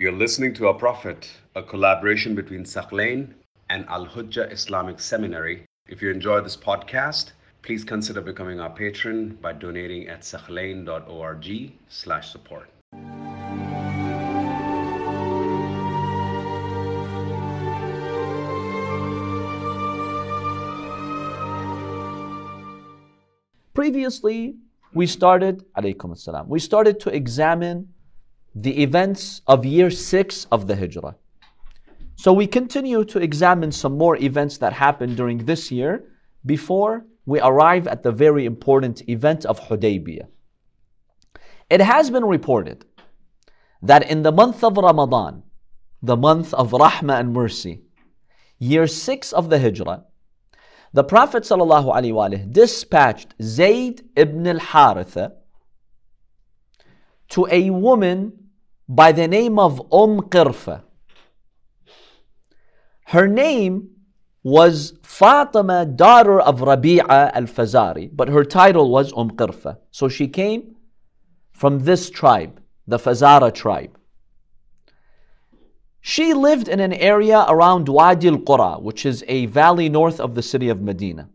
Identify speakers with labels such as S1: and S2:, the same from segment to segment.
S1: You're listening to Our Prophet, a collaboration between Thaqlain and Al Hujjah Islamic Seminary. If you enjoy this podcast, please consider becoming our patron by donating at thaqlain.org slash support.
S2: Previously, we started, alaykum assalam, we started to examine the events of year six of the Hijrah. So we continue to examine some more events that happened during this year before we arrive at the very important event of Hudaybiyah. It has been reported that in the month of Ramadan, the month of Rahmah and Mercy, year six of the Hijrah, the Prophet ﷺ dispatched Zayd ibn al-Haritha to a woman by the name of Umm Qirfa. Her name was Fatima, daughter of Rabi'a al-Fazari, but her title was Umm Qirfa. So she came from this tribe, the Fazara tribe. She lived in an area around Wadi al-Qura, which is a valley north of the city of Medina.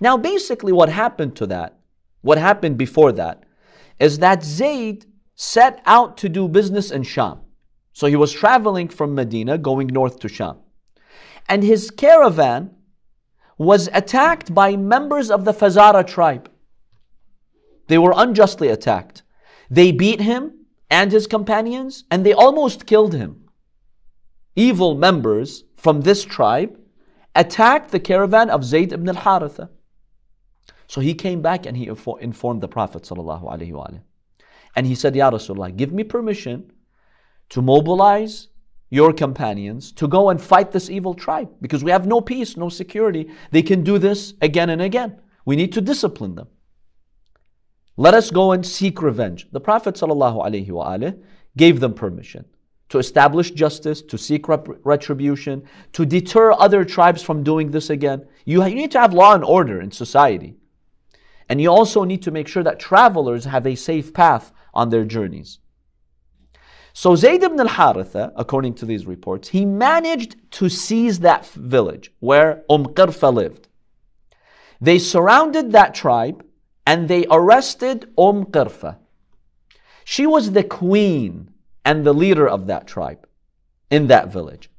S2: Now basically what happened to that, what happened before that, is that Zayd set out to do business in Sham. So he was traveling from Medina going north to Sham. And his caravan was attacked by members of the Fazara tribe. They were unjustly attacked. They beat him and his companions and they almost killed him evil members from this tribe attacked the caravan of Zayd ibn al-Haritha. So he came back and he informed the Prophet And he said, Ya Rasulullah, give me permission to mobilize your companions to go and fight this evil tribe because we have no peace, no security. They can do this again and again. We need to discipline them. Let us go and seek revenge. The Prophet ﷺ gave them permission to establish justice, to seek rep- retribution, to deter other tribes from doing this again. You, you need to have law and order in society. And you also need to make sure that travelers have a safe path on their journeys. So Zayd ibn al-Haritha, according to these reports, he managed to seize that village where Umm Qirfa lived. They surrounded that tribe and they arrested Umm Qirfa. She was the queen and the leader of that tribe in that village.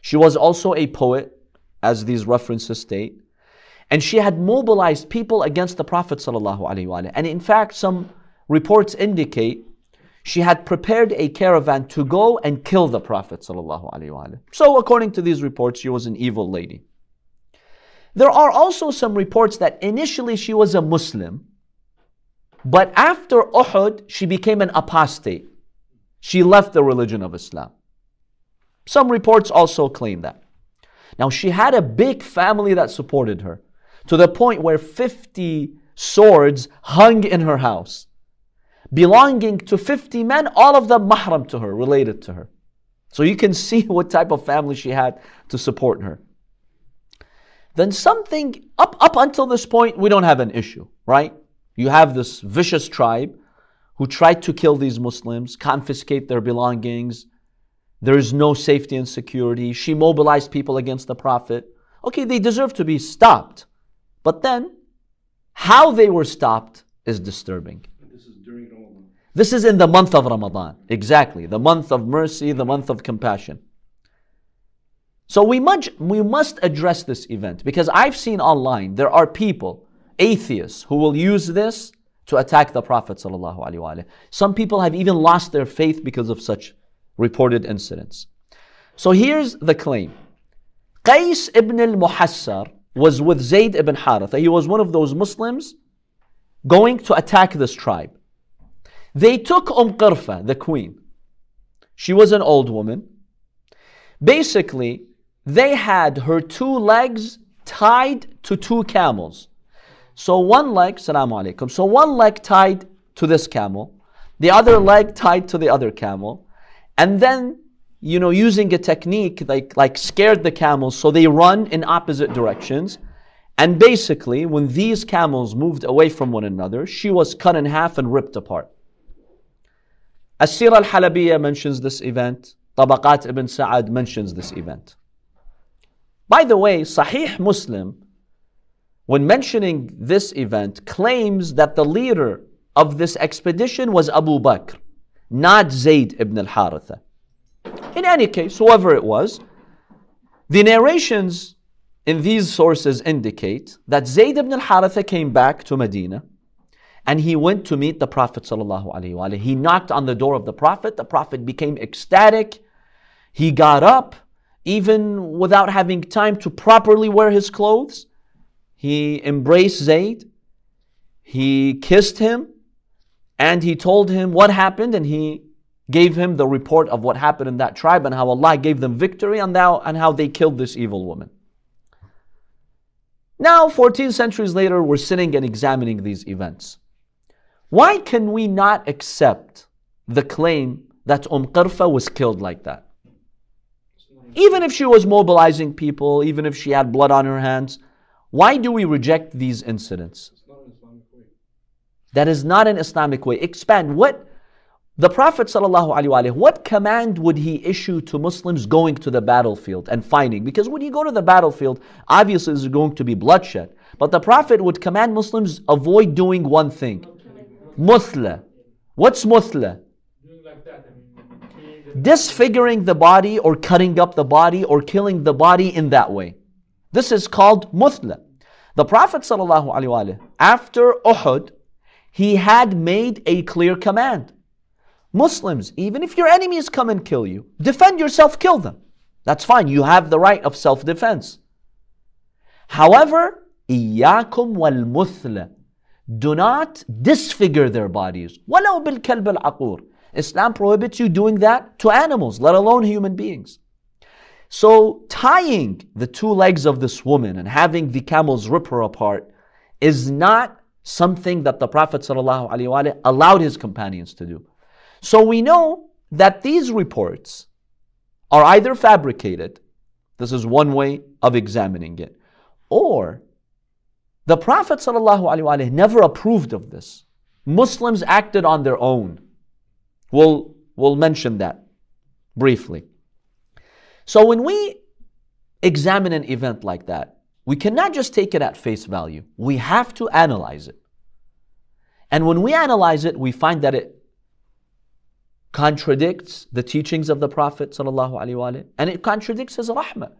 S2: She was also a poet, as these references state, and she had mobilized people against the Prophet. ﷺ. And in fact, some reports indicate she had prepared a caravan to go and kill the Prophet. ﷺ. So, according to these reports, she was an evil lady. There are also some reports that initially she was a Muslim, but after Uhud, she became an apostate. She left the religion of Islam. Some reports also claim that. Now, she had a big family that supported her to the point where 50 swords hung in her house, belonging to 50 men, all of them mahram to her, related to her. So you can see what type of family she had to support her. Then something, up, up until this point, we don't have an issue, right? You have this vicious tribe who tried to kill these Muslims, confiscate their belongings. There is no safety and security. She mobilized people against the Prophet. Okay, they deserve to be stopped. But then, how they were stopped is disturbing.
S3: This is during Ramadan.
S2: This is in the month of Ramadan. Exactly. The month of mercy, the month of compassion. So we must, we must address this event because I've seen online there are people, atheists, who will use this to attack the Prophet. Some people have even lost their faith because of such reported incidents. So here's the claim Qais ibn al Muhassar was with Zayd ibn Haritha. He was one of those Muslims going to attack this tribe. They took Umm Qirfa, the queen. She was an old woman. Basically, they had her two legs tied to two camels. So one leg, salamu alaikum. So one leg tied to this camel, the other leg tied to the other camel, and then you know using a technique like like scared the camels so they run in opposite directions. And basically, when these camels moved away from one another, she was cut in half and ripped apart. As-Sira al-Halabiyya mentions this event. Tabaqat ibn Sa'ad mentions this event. By the way, Sahih Muslim, when mentioning this event, claims that the leader of this expedition was Abu Bakr, not Zayd ibn al-Haritha. In any case, whoever it was, the narrations in these sources indicate that Zayd ibn al-Haritha came back to Medina and he went to meet the Prophet. He knocked on the door of the Prophet. The Prophet became ecstatic. He got up, even without having time to properly wear his clothes. He embraced Zayd. He kissed him and he told him what happened and he gave him the report of what happened in that tribe and how Allah gave them victory and how, and how they killed this evil woman. Now, 14 centuries later, we're sitting and examining these events. Why can we not accept the claim that Umm Qirfa was killed like that? Even if she was mobilizing people, even if she had blood on her hands, why do we reject these incidents? That is not an Islamic way. Expand. What the Prophet ﷺ, what command would he issue to Muslims going to the battlefield and fighting? Because when you go to the battlefield, obviously there's going to be bloodshed. But the Prophet would command Muslims avoid doing one thing. Muthla. What's muthla? Disfiguring the body or cutting up the body or killing the body in that way. This is called muthla. The Prophet ﷺ, after Uhud, he had made a clear command. Muslims, even if your enemies come and kill you, defend yourself, kill them. That's fine. You have the right of self defense. However, إياكم والمثل do not disfigure their bodies. ولو بالكلب العقور. Islam prohibits you doing that to animals, let alone human beings. So tying the two legs of this woman and having the camels rip her apart is not something that the Prophet ﷺ allowed his companions to do. So we know that these reports are either fabricated, this is one way of examining it, or the Prophet ﷺ never approved of this. Muslims acted on their own. We'll, we'll mention that briefly. So when we examine an event like that, we cannot just take it at face value. We have to analyze it. And when we analyze it, we find that it contradicts the teachings of the Prophet and it contradicts his rahmah.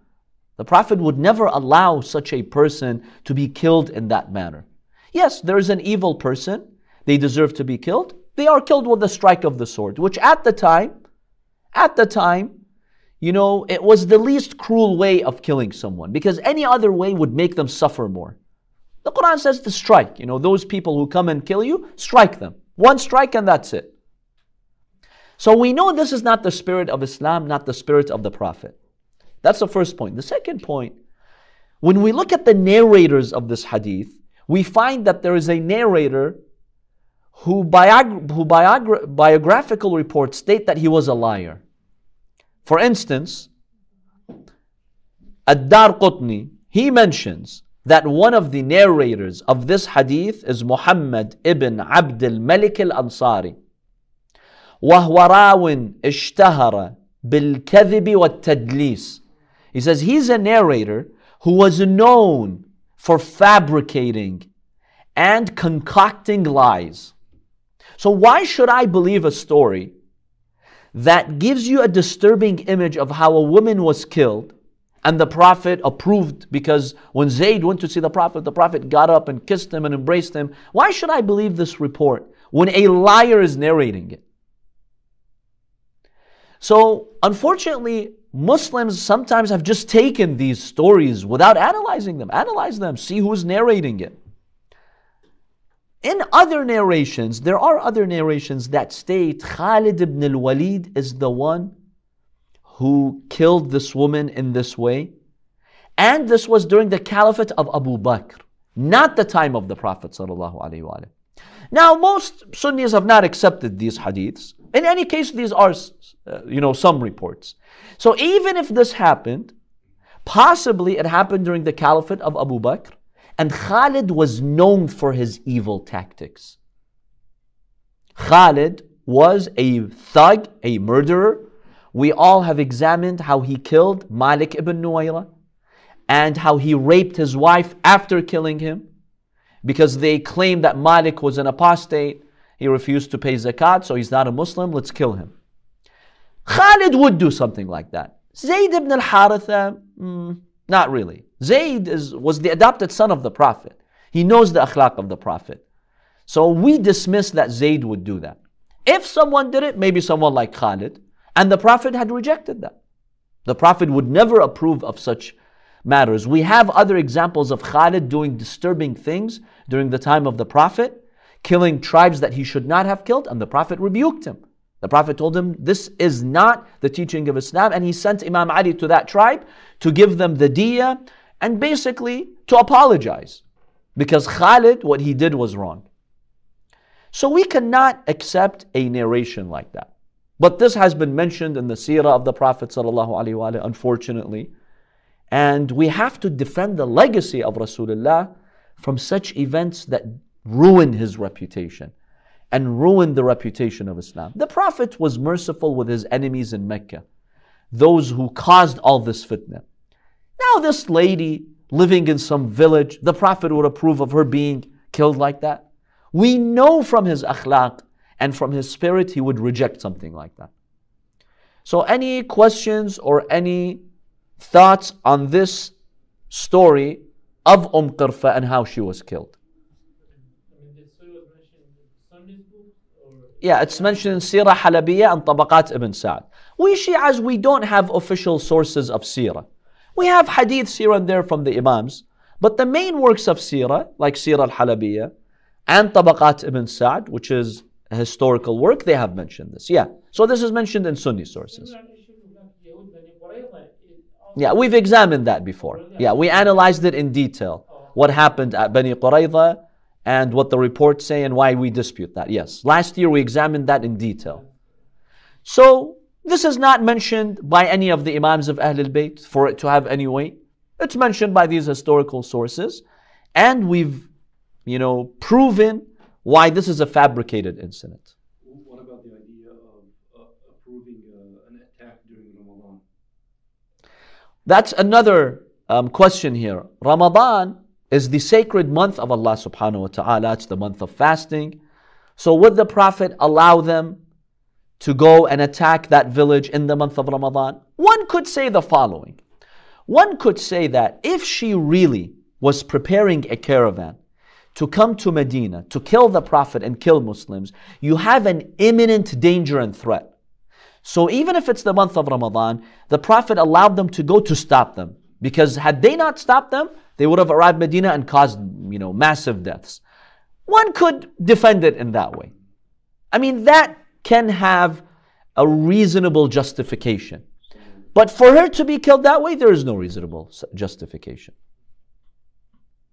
S2: The Prophet would never allow such a person to be killed in that manner. Yes, there is an evil person, they deserve to be killed. They are killed with the strike of the sword, which at the time, at the time, you know, it was the least cruel way of killing someone because any other way would make them suffer more. The Quran says to strike. You know, those people who come and kill you, strike them. One strike and that's it. So we know this is not the spirit of Islam, not the spirit of the Prophet. That's the first point. The second point, when we look at the narrators of this hadith, we find that there is a narrator who, biog- who biogra- biographical reports state that he was a liar. For instance, Ad-Dar Qutni, he mentions that one of the narrators of this hadith is Muhammad ibn Abd al-Malik al-Ansari. وهو راو اشتهر بالكذب والتدليس. He says he's a narrator who was known for fabricating and concocting lies. So why should I believe a story that gives you a disturbing image of how a woman was killed and the Prophet approved because when Zayd went to see the Prophet, the Prophet got up and kissed him and embraced him. Why should I believe this report when a liar is narrating it? So, unfortunately, Muslims sometimes have just taken these stories without analyzing them. Analyze them, see who's narrating it. In other narrations, there are other narrations that state Khalid ibn al Walid is the one who killed this woman in this way. And this was during the caliphate of Abu Bakr, not the time of the Prophet. Now, most Sunnis have not accepted these hadiths. In any case, these are, uh, you know, some reports. So even if this happened, possibly it happened during the caliphate of Abu Bakr, and Khalid was known for his evil tactics. Khalid was a thug, a murderer. We all have examined how he killed Malik ibn Nuwayra and how he raped his wife after killing him because they claim that Malik was an apostate. He refused to pay zakat, so he's not a Muslim. Let's kill him. Khalid would do something like that. Zayd ibn al-Haritha, mm, not really. Zayd is, was the adopted son of the Prophet. He knows the akhlaq of the Prophet. So we dismiss that Zayd would do that. If someone did it, maybe someone like Khalid, and the Prophet had rejected that. The Prophet would never approve of such matters. We have other examples of Khalid doing disturbing things during the time of the Prophet, killing tribes that he should not have killed, and the Prophet rebuked him. The Prophet told him, This is not the teaching of Islam, and he sent Imam Ali to that tribe to give them the diya and basically to apologize. Because Khalid, what he did was wrong. So we cannot accept a narration like that. But this has been mentioned in the seerah of the Prophet, unfortunately. And we have to defend the legacy of Rasulullah from such events that ruin his reputation and ruin the reputation of Islam. The Prophet was merciful with his enemies in Mecca, those who caused all this fitna. Now, this lady living in some village, the Prophet would approve of her being killed like that. We know from his akhlaq and from his spirit he would reject something like that. So, any questions or any thoughts on this story of Umm Qirfa and how she was killed? Yeah, it's mentioned in Sirah Halabiyah and Tabaqat ibn Sa'd. We Shi'as, we don't have official sources of Sirah. We have hadiths here and there from the Imams, but the main works of Sirah, like Sirah al-Halabiyah and Tabaqat ibn Sa'd, which is a historical work, they have mentioned this. Yeah. So this is mentioned in Sunni sources. Yeah, we've examined that before. Yeah, we analyzed it in detail. What happened at Bani Qurayza and what the reports say and why we dispute that. Yes, last year we examined that in detail. So this is not mentioned by any of the Imams of Ahlul Bayt for it to have any weight. It's mentioned by these historical sources, and we've, you know, proven why this is a fabricated incident.
S3: What about the idea of uh, approving uh, an attack during Ramadan?
S2: That's another um, question here. Ramadan is the sacred month of Allah subhanahu wa ta'ala. It's the month of fasting. So would the Prophet allow them to go and attack that village in the month of Ramadan? One could say the following. One could say that if she really was preparing a caravan to come to Medina to kill the Prophet and kill Muslims, you have an imminent danger and threat. So even if it's the month of Ramadan, the Prophet allowed them to go to stop them. Because had they not stopped them, they would have arrived Medina and caused, you know, massive deaths. One could defend it in that way. I mean, that can have a reasonable justification. But for her to be killed that way, there is no reasonable justification.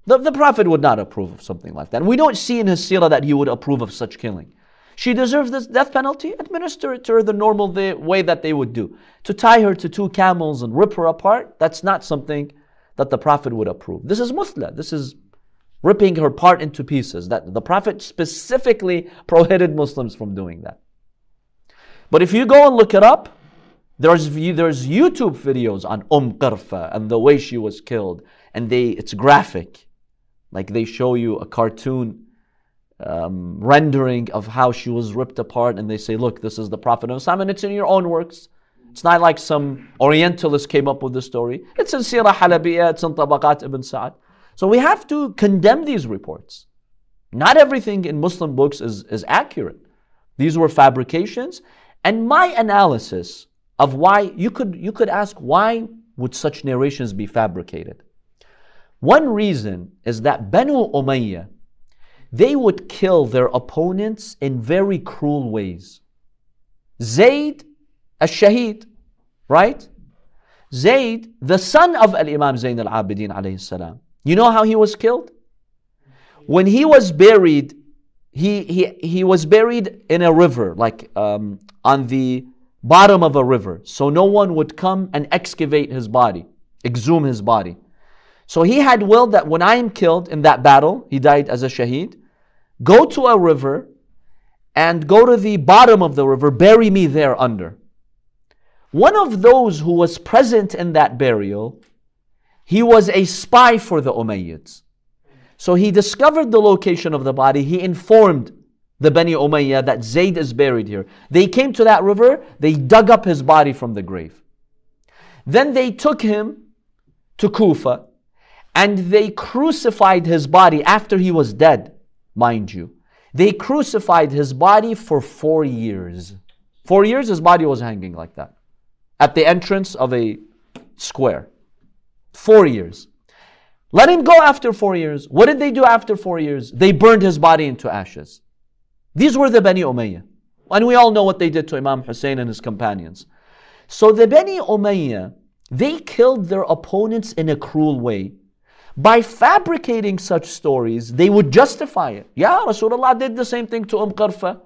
S2: The, the Prophet would not approve of something like that. And we don't see in his seerah that he would approve of such killing. She deserves this death penalty, administer it to her the normal way that they would do. To tie her to two camels and rip her apart, that's not something that the Prophet would approve. This is muthla. This is ripping her part into pieces. That the Prophet specifically prohibited Muslims from doing that. But if you go and look it up, there's there's YouTube videos on Umm Qirfa and the way she was killed, and they it's graphic, like they show you a cartoon um, rendering of how she was ripped apart, and they say, "Look, this is the Prophet of Islam," and it's in your own works. It's not like some Orientalist came up with the story. It's in Sirah Halabiyah, it's in Tabaqat ibn Sa'ad. So we have to condemn these reports. Not everything in Muslim books is, is accurate. These were fabrications. And my analysis of why you could you could ask why would such narrations be fabricated? One reason is that Banu Umayyah, they would kill their opponents in very cruel ways. Zayd al-Shahid, right? Zayd, the son of Al-Imam Zayn al-Abidin alayhi salam. You know how he was killed? When he was buried, he, he, he was buried in a river, like um, on the bottom of a river. So no one would come and excavate his body, exhume his body. So he had willed that when I am killed in that battle, he died as a shaheed, go to a river and go to the bottom of the river, bury me there under. One of those who was present in that burial, he was a spy for the Umayyads. So he discovered the location of the body. He informed the Bani Umayyah that Zayd is buried here. They came to that river, they dug up his body from the grave. Then they took him to Kufa and they crucified his body after he was dead, mind you. They crucified his body for four years. Four years his body was hanging like that at the entrance of a square. Four years. Let him go after four years. What did they do after four years? They burned his body into ashes. These were the Bani Umayyah. And we all know what they did to Imam Hussein and his companions. So the Bani Umayyah, they killed their opponents in a cruel way. By fabricating such stories, they would justify it. Yeah, Rasulullah did the same thing to Umm Qarfa.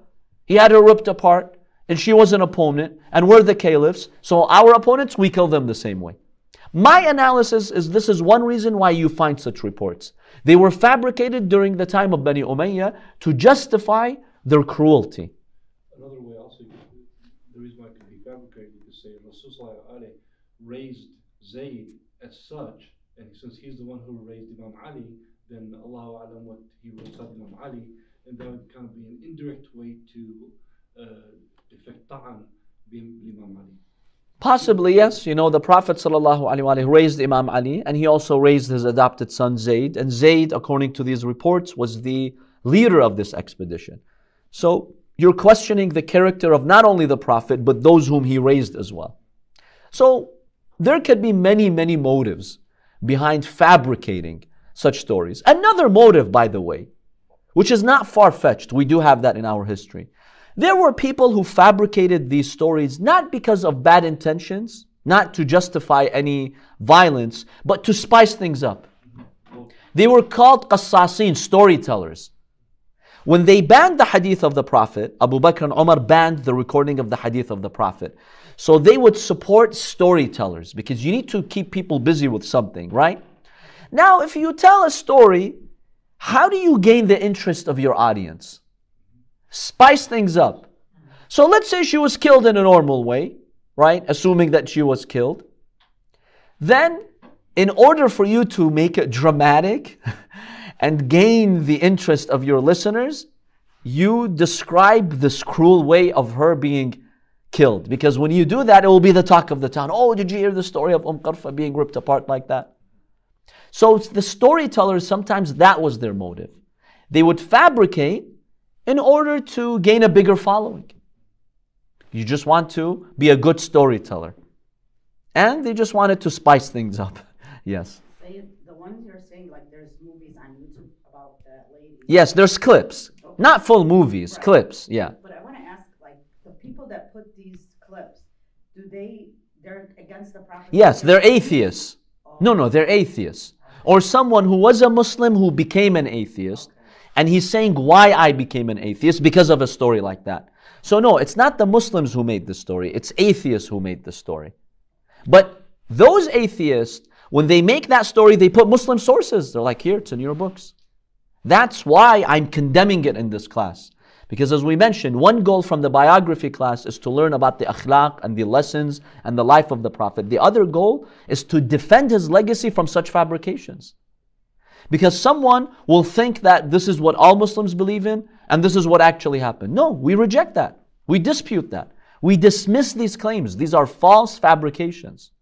S2: He had her ripped apart, and she was an opponent, and we're the caliphs. So our opponents, we kill them the same way. My analysis is this is one reason why you find such reports. They were fabricated during the time of Bani Umayyah to justify their cruelty.
S3: Another way also, the reason why it could be fabricated, you could say Rasulullah raised Zayd as such, and since he's the one who raised Imam Ali, then Allah Alam what he raised Imam Ali, and that would kind of be an indirect way to uh, defect ta'an Imam Ali.
S2: Possibly, yes. You know, the Prophet ﷺ raised Imam Ali and he also raised his adopted son Zayd. And Zayd, according to these reports, was the leader of this expedition. So you're questioning the character of not only the Prophet, but those whom he raised as well. So there could be many, many motives behind fabricating such stories. Another motive, by the way, which is not far fetched, we do have that in our history. There were people who fabricated these stories not because of bad intentions, not to justify any violence, but to spice things up. They were called qassasin, storytellers. When they banned the hadith of the Prophet, Abu Bakr and Umar banned the recording of the hadith of the Prophet. So they would support storytellers because you need to keep people busy with something, right? Now, if you tell a story, how do you gain the interest of your audience? Spice things up. So let's say she was killed in a normal way, right? Assuming that she was killed. Then, in order for you to make it dramatic, and gain the interest of your listeners, you describe this cruel way of her being killed. Because when you do that, it will be the talk of the town. Oh, did you hear the story of Umm Qarfa being ripped apart like that? So the storytellers, sometimes that was their motive. They would fabricate in order to gain a bigger following. You just want to be a good storyteller. And they just wanted to spice things up. yes.
S4: The ones you're saying, like there's movies on YouTube about that lady.
S2: Yes, there's clips.
S4: Okay.
S2: Not full movies,
S4: Right.
S2: clips, yeah.
S4: But I want to ask, like, the people that put do they, they're against the prophet?
S2: Yes, they're atheists.
S4: Oh,
S2: No, no, they're atheists. Or someone who was a Muslim who became an atheist, and he's saying why I became an atheist because of a story like that. So, no, it's not the Muslims who made the story, it's atheists who made the story. But those atheists, when they make that story, they put Muslim sources. They're like, here, it's in your books. That's why I'm condemning it in this class. Because as we mentioned, one goal from the biography class is to learn about the akhlaq and the lessons and the life of the Prophet. The other goal is to defend his legacy from such fabrications. Because someone will think that this is what all Muslims believe in and this is what actually happened. No, we reject that. We dispute that. We dismiss these claims. These are false fabrications.